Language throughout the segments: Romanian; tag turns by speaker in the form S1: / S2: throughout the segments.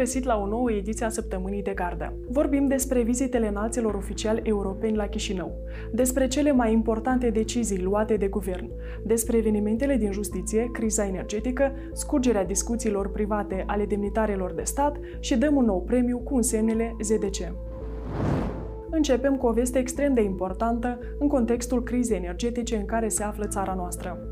S1: găsit la o nouă ediție a Săptămânii de Gardă. Vorbim despre vizitele înalților oficiali europeni la Chișinău, despre cele mai importante decizii luate de guvern, despre evenimentele din justiție, criza energetică, scurgerea discuțiilor private ale demnitarilor de stat și dăm un nou premiu cu însemnele ZDC. Începem cu o veste extrem de importantă în contextul crizei energetice în care se află țara noastră.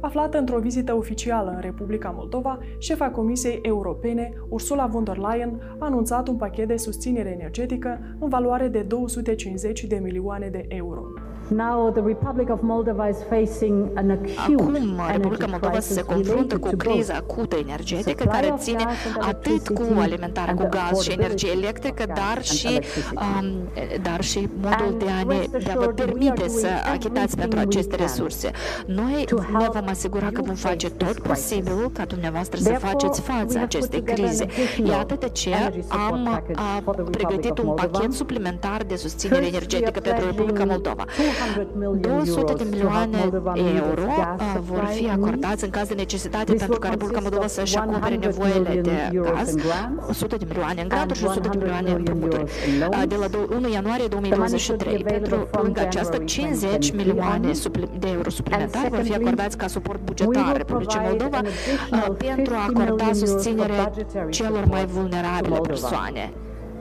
S1: Aflată într-o vizită oficială în Republica Moldova, șefa Comisiei Europene, Ursula von der Leyen, a anunțat un pachet de susținere energetică în valoare de 250 de milioane de euro.
S2: Now the Republic of Moldova is facing an acute
S3: Acum, Republica Moldova se confruntă cu o criză acută energetică care ține atât cu alimentarea cu gaz și energie electrică, dar și, um, dar și modul de a, ne, de a vă permite să achitați pentru aceste resurse. Noi ne vom asigura că vom face tot posibilul ca dumneavoastră să faceți față acestei crize. Iată de ce am a, pregătit un pachet suplimentar de susținere energetică pentru Republica Moldova. 200 de milioane euro vor fi acordați în caz de necesitate pentru ca Republica Moldova să-și acopere nevoile de gaz, 100 de milioane în granturi și 100 de milioane în împrumuturi. De la 1 ianuarie 2023, pentru lângă aceasta, 50 milioane de euro suplimentari vor fi acordați ca suport bugetar Republicii Moldova pentru a acorda susținere celor mai vulnerabile persoane.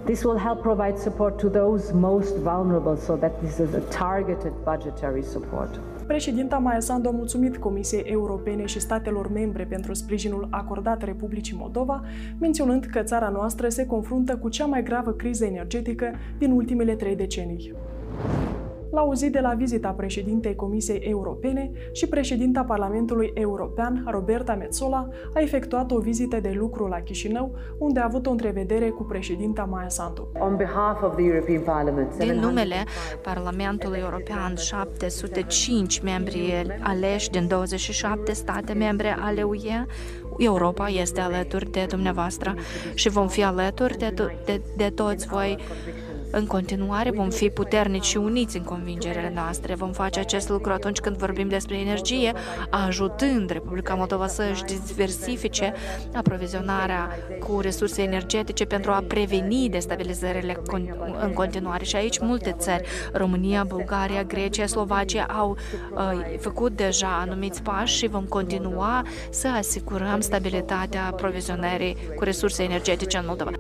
S2: This will help provide support to those most vulnerable so that this is a targeted budgetary support.
S1: Președinta Maia Sandu a mulțumit Comisiei Europene și statelor membre pentru sprijinul acordat Republicii Moldova, menționând că țara noastră se confruntă cu cea mai gravă criză energetică din ultimele trei decenii la o zi de la vizita președintei Comisiei Europene și președinta Parlamentului European, Roberta Metsola, a efectuat o vizită de lucru la Chișinău, unde a avut o întrevedere cu președinta Maia Sandu.
S3: Din numele Parlamentului European, 705 membri aleși din 27 state membre ale UE, Europa este alături de dumneavoastră și vom fi alături de, de, de toți voi în continuare vom fi puternici și uniți în convingerile noastre. Vom face acest lucru atunci când vorbim despre energie, ajutând Republica Moldova să își diversifice aprovizionarea cu resurse energetice pentru a preveni destabilizările în continuare. Și aici multe țări, România, Bulgaria, Grecia, Slovacia, au uh, făcut deja anumiți pași și vom continua să asigurăm stabilitatea aprovizionării cu resurse energetice în Moldova.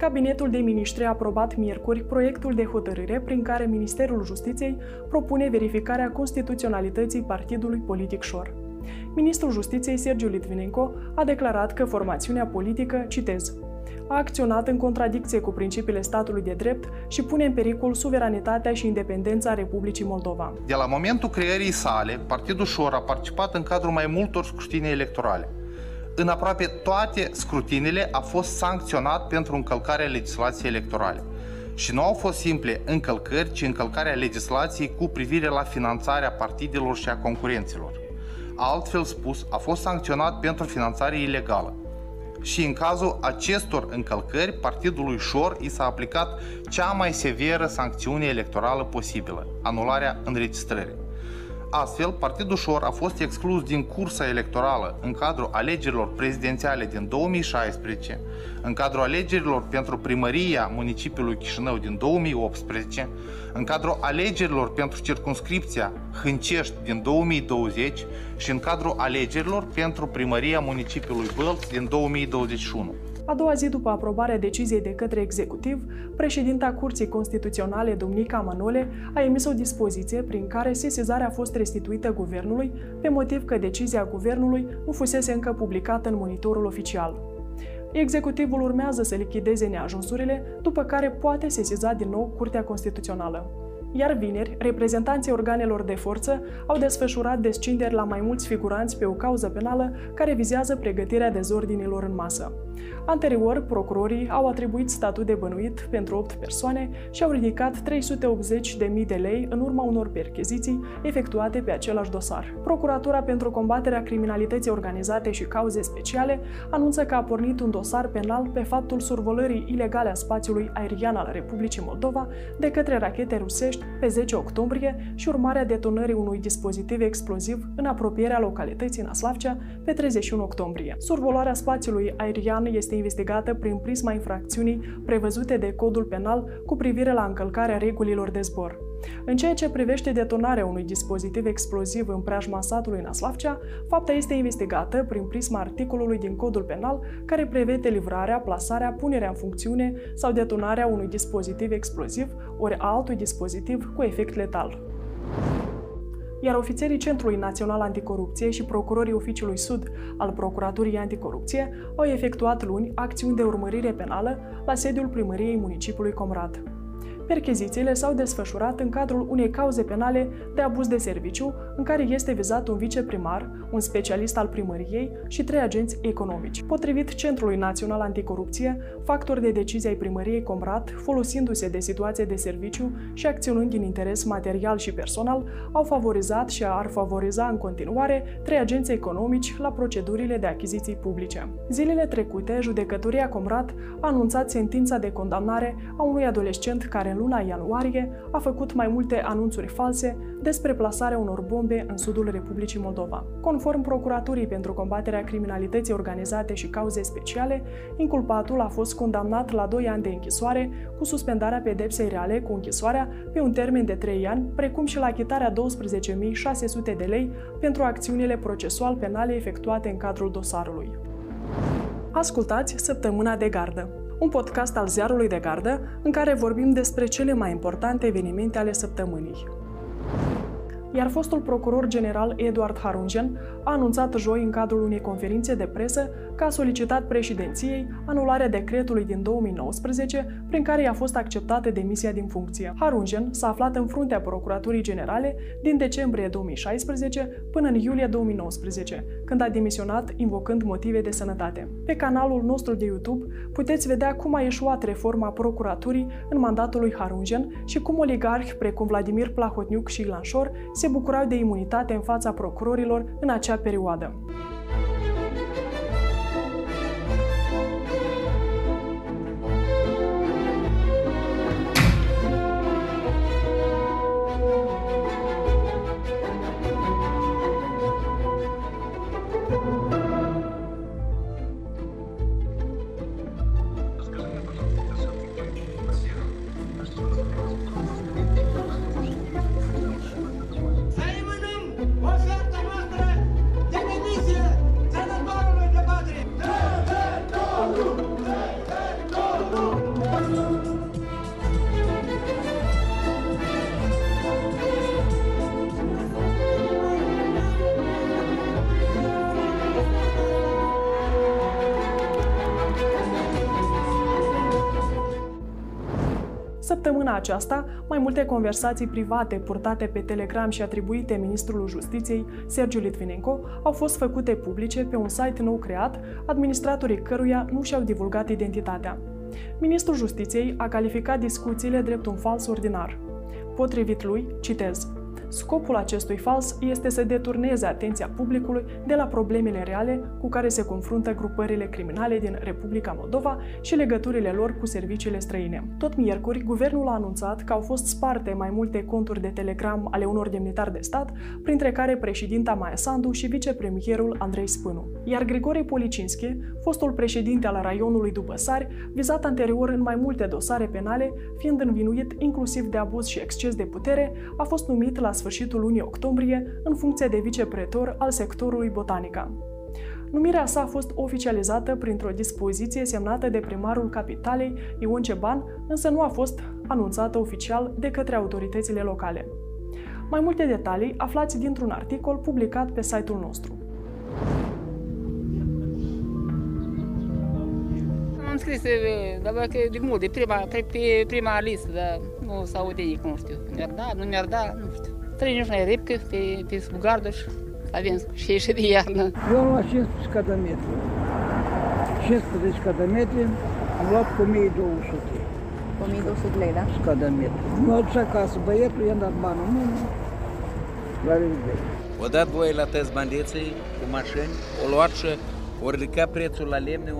S1: Cabinetul de Ministri a aprobat miercuri proiectul de hotărâre prin care Ministerul Justiției propune verificarea constituționalității partidului politic Șor. Ministrul Justiției Sergiu Litvinenko a declarat că formațiunea politică, citez, a acționat în contradicție cu principiile statului de drept și pune în pericol suveranitatea și independența Republicii Moldova.
S4: De la momentul creării sale, Partidul Șor a participat în cadrul mai multor scrutinii electorale în aproape toate scrutinile a fost sancționat pentru încălcarea legislației electorale. Și nu au fost simple încălcări, ci încălcarea legislației cu privire la finanțarea partidelor și a concurenților. Altfel spus, a fost sancționat pentru finanțare ilegală. Și în cazul acestor încălcări, partidului Șor i s-a aplicat cea mai severă sancțiune electorală posibilă, anularea înregistrării. Astfel, Partidul Șor a fost exclus din cursa electorală în cadrul alegerilor prezidențiale din 2016, în cadrul alegerilor pentru primăria municipiului Chișinău din 2018, în cadrul alegerilor pentru circunscripția Hâncești din 2020 și în cadrul alegerilor pentru primăria municipiului Bălți din 2021.
S1: A doua zi după aprobarea deciziei de către executiv, președinta Curții Constituționale, Dumnica Manole, a emis o dispoziție prin care sesizarea a fost restituită guvernului, pe motiv că decizia guvernului nu fusese încă publicată în monitorul oficial. Executivul urmează să lichideze neajunsurile, după care poate sesiza din nou Curtea Constituțională. Iar vineri, reprezentanții organelor de forță au desfășurat descinderi la mai mulți figuranți pe o cauză penală care vizează pregătirea dezordinilor în masă. Anterior, procurorii au atribuit statut de bănuit pentru 8 persoane și au ridicat 380.000 de lei în urma unor percheziții efectuate pe același dosar. Procuratura pentru combaterea criminalității organizate și cauze speciale anunță că a pornit un dosar penal pe faptul survolării ilegale a spațiului aerian al Republicii Moldova de către rachete rusești pe 10 octombrie și urmarea detonării unui dispozitiv exploziv în apropierea localității Naslavcea pe 31 octombrie. Survolarea spațiului aerian este investigată prin prisma infracțiunii prevăzute de codul penal cu privire la încălcarea regulilor de zbor. În ceea ce privește detonarea unui dispozitiv exploziv în preajma satului Naslavcea, fapta este investigată prin prisma articolului din codul penal care prevede livrarea, plasarea, punerea în funcțiune sau detonarea unui dispozitiv exploziv ori altui dispozitiv cu efect letal iar ofițerii Centrului Național Anticorupție și procurorii Oficiului Sud al Procuraturii Anticorupție au efectuat luni acțiuni de urmărire penală la sediul primăriei municipiului Comrat. Perchezițiile s-au desfășurat în cadrul unei cauze penale de abuz de serviciu, în care este vizat un viceprimar, un specialist al primăriei și trei agenți economici. Potrivit Centrului Național Anticorupție, factori de decizie ai primăriei Comrat, folosindu-se de situație de serviciu și acționând din interes material și personal, au favorizat și ar favoriza în continuare trei agenți economici la procedurile de achiziții publice. Zilele trecute, judecătoria Comrat a anunțat sentința de condamnare a unui adolescent care în luna ianuarie a făcut mai multe anunțuri false despre plasarea unor bombe în sudul Republicii Moldova. Conform Procuraturii pentru combaterea criminalității organizate și cauze speciale, inculpatul a fost condamnat la 2 ani de închisoare cu suspendarea pedepsei reale cu închisoarea pe un termen de 3 ani, precum și la achitarea 12.600 de lei pentru acțiunile procesual penale efectuate în cadrul dosarului. Ascultați Săptămâna de Gardă un podcast al ziarului de gardă în care vorbim despre cele mai importante evenimente ale săptămânii iar fostul procuror general Eduard Harungen a anunțat joi în cadrul unei conferințe de presă că a solicitat președinției anularea decretului din 2019 prin care i-a fost acceptată demisia din funcție. Harungen s-a aflat în fruntea Procuraturii Generale din decembrie 2016 până în iulie 2019, când a demisionat invocând motive de sănătate. Pe canalul nostru de YouTube puteți vedea cum a ieșuat reforma procuraturii în mandatul lui Harungen și cum oligarhi precum Vladimir Plahotniuc și Ilan Șor se bucurau de imunitate în fața procurorilor în acea perioadă. Săptămâna aceasta, mai multe conversații private purtate pe Telegram și atribuite ministrului Justiției, Sergiu Litvinenko, au fost făcute publice pe un site nou creat, administratorii căruia nu și-au divulgat identitatea. Ministrul Justiției a calificat discuțiile drept un fals ordinar. Potrivit lui, citez, Scopul acestui fals este să deturneze atenția publicului de la problemele reale cu care se confruntă grupările criminale din Republica Moldova și legăturile lor cu serviciile străine. Tot miercuri, guvernul a anunțat că au fost sparte mai multe conturi de Telegram ale unor demnitari de stat, printre care președinta Maia Sandu și vicepremierul Andrei Spânu. Iar Grigore Policinski, fostul președinte al raionului Dubăsari, vizat anterior în mai multe dosare penale, fiind învinuit inclusiv de abuz și exces de putere, a fost numit la sfârșitul lunii octombrie în funcție de vicepretor al sectorului Botanica. Numirea sa a fost oficializată printr-o dispoziție semnată de primarul capitalei Ion Ceban, însă nu a fost anunțată oficial de către autoritățile locale. Mai multe detalii aflați dintr-un articol publicat pe site-ul nostru.
S5: înscris, dar că de mult, de prima, pe, pe prima listă, dar nu s aude ei, nu știu. Mi-ar da, nu mi-ar da, nu știu. Trei și noi repcă pe, pe sub gardă și avem și ieși de iarnă.
S6: Eu am luat 15 cadametri. 15 cadametri am luat 1200.
S7: 1200 lei, da?
S6: Scadometri. Nu aduc acasă, băietul i-a dat banul în mână, la revedere.
S8: O dat voie la test bandeții cu mașini, o luat și o ridicat prețul la lemne,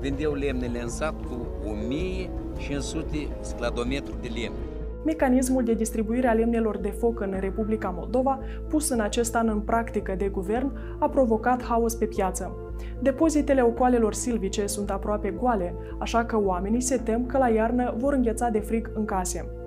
S8: vindeau lemnele în sat cu 1500 scladometri de lemne.
S1: mecanismul de distribuire a lemnelor de foc în Republica Moldova, pus în acest an în practică de guvern, a provocat haos pe piață. Depozitele ocoalelor silvice sunt aproape goale, așa că oamenii se tem că la iarnă vor îngheța de frig în case.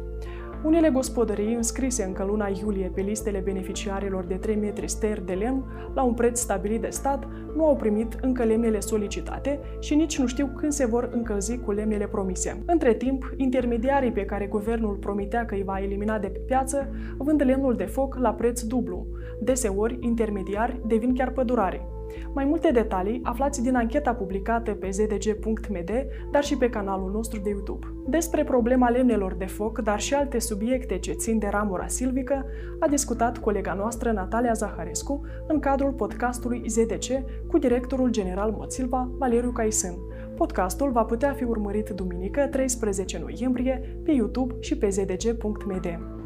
S1: Unele gospodării înscrise încă luna iulie pe listele beneficiarilor de 3 metri ster de lemn la un preț stabilit de stat nu au primit încă lemnele solicitate și nici nu știu când se vor încălzi cu lemnele promise. Între timp, intermediarii pe care guvernul promitea că îi va elimina de pe piață vând lemnul de foc la preț dublu. Deseori, intermediari devin chiar pădurari. Mai multe detalii aflați din ancheta publicată pe zdg.md, dar și pe canalul nostru de YouTube. Despre problema lemnelor de foc, dar și alte subiecte ce țin de ramura silvică, a discutat colega noastră Natalia Zaharescu în cadrul podcastului ZDC cu directorul general Moțilva, Valeriu Caisin. Podcastul va putea fi urmărit duminică 13 noiembrie pe YouTube și pe zdg.md.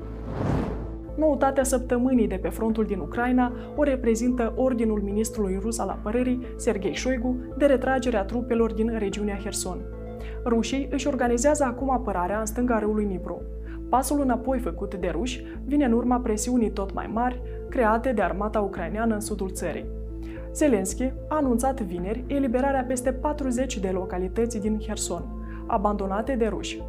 S1: Noutatea săptămânii de pe frontul din Ucraina o reprezintă Ordinul Ministrului Rus al Apărării, Sergei Shoigu, de retragerea trupelor din regiunea Herson. Rușii își organizează acum apărarea în stânga râului Nipru. Pasul înapoi făcut de ruși vine în urma presiunii tot mai mari create de armata ucraineană în sudul țării. Zelensky a anunțat vineri eliberarea peste 40 de localități din Herson, abandonate de ruși.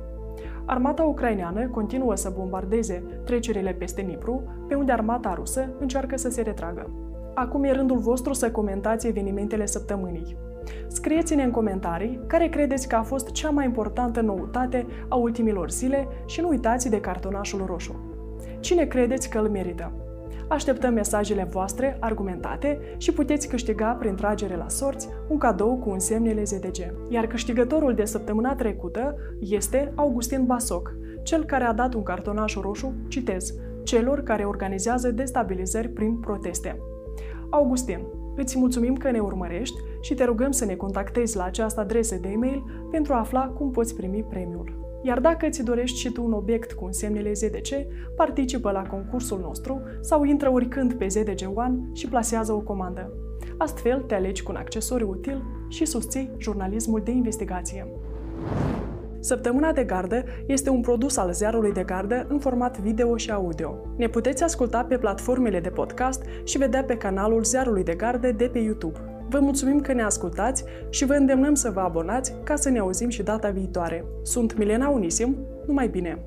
S1: Armata ucraineană continuă să bombardeze trecerile peste Nipru, pe unde armata rusă încearcă să se retragă. Acum e rândul vostru să comentați evenimentele săptămânii. Scrieți-ne în comentarii care credeți că a fost cea mai importantă noutate a ultimilor zile și nu uitați de cartonașul roșu. Cine credeți că îl merită? Așteptăm mesajele voastre argumentate și puteți câștiga prin tragere la sorți un cadou cu un semnele ZDG. Iar câștigătorul de săptămâna trecută este Augustin Basoc, cel care a dat un cartonaș roșu, citez, celor care organizează destabilizări prin proteste. Augustin, îți mulțumim că ne urmărești și te rugăm să ne contactezi la această adresă de e-mail pentru a afla cum poți primi premiul. Iar dacă ți dorești și tu un obiect cu semnele ZDC, participă la concursul nostru sau intră oricând pe ZDG One și plasează o comandă. Astfel te alegi cu un accesoriu util și susții jurnalismul de investigație. Săptămâna de gardă este un produs al ziarului de gardă în format video și audio. Ne puteți asculta pe platformele de podcast și vedea pe canalul Ziarului de Gardă de pe YouTube. Vă mulțumim că ne ascultați și vă îndemnăm să vă abonați ca să ne auzim și data viitoare. Sunt Milena Unisim, numai bine!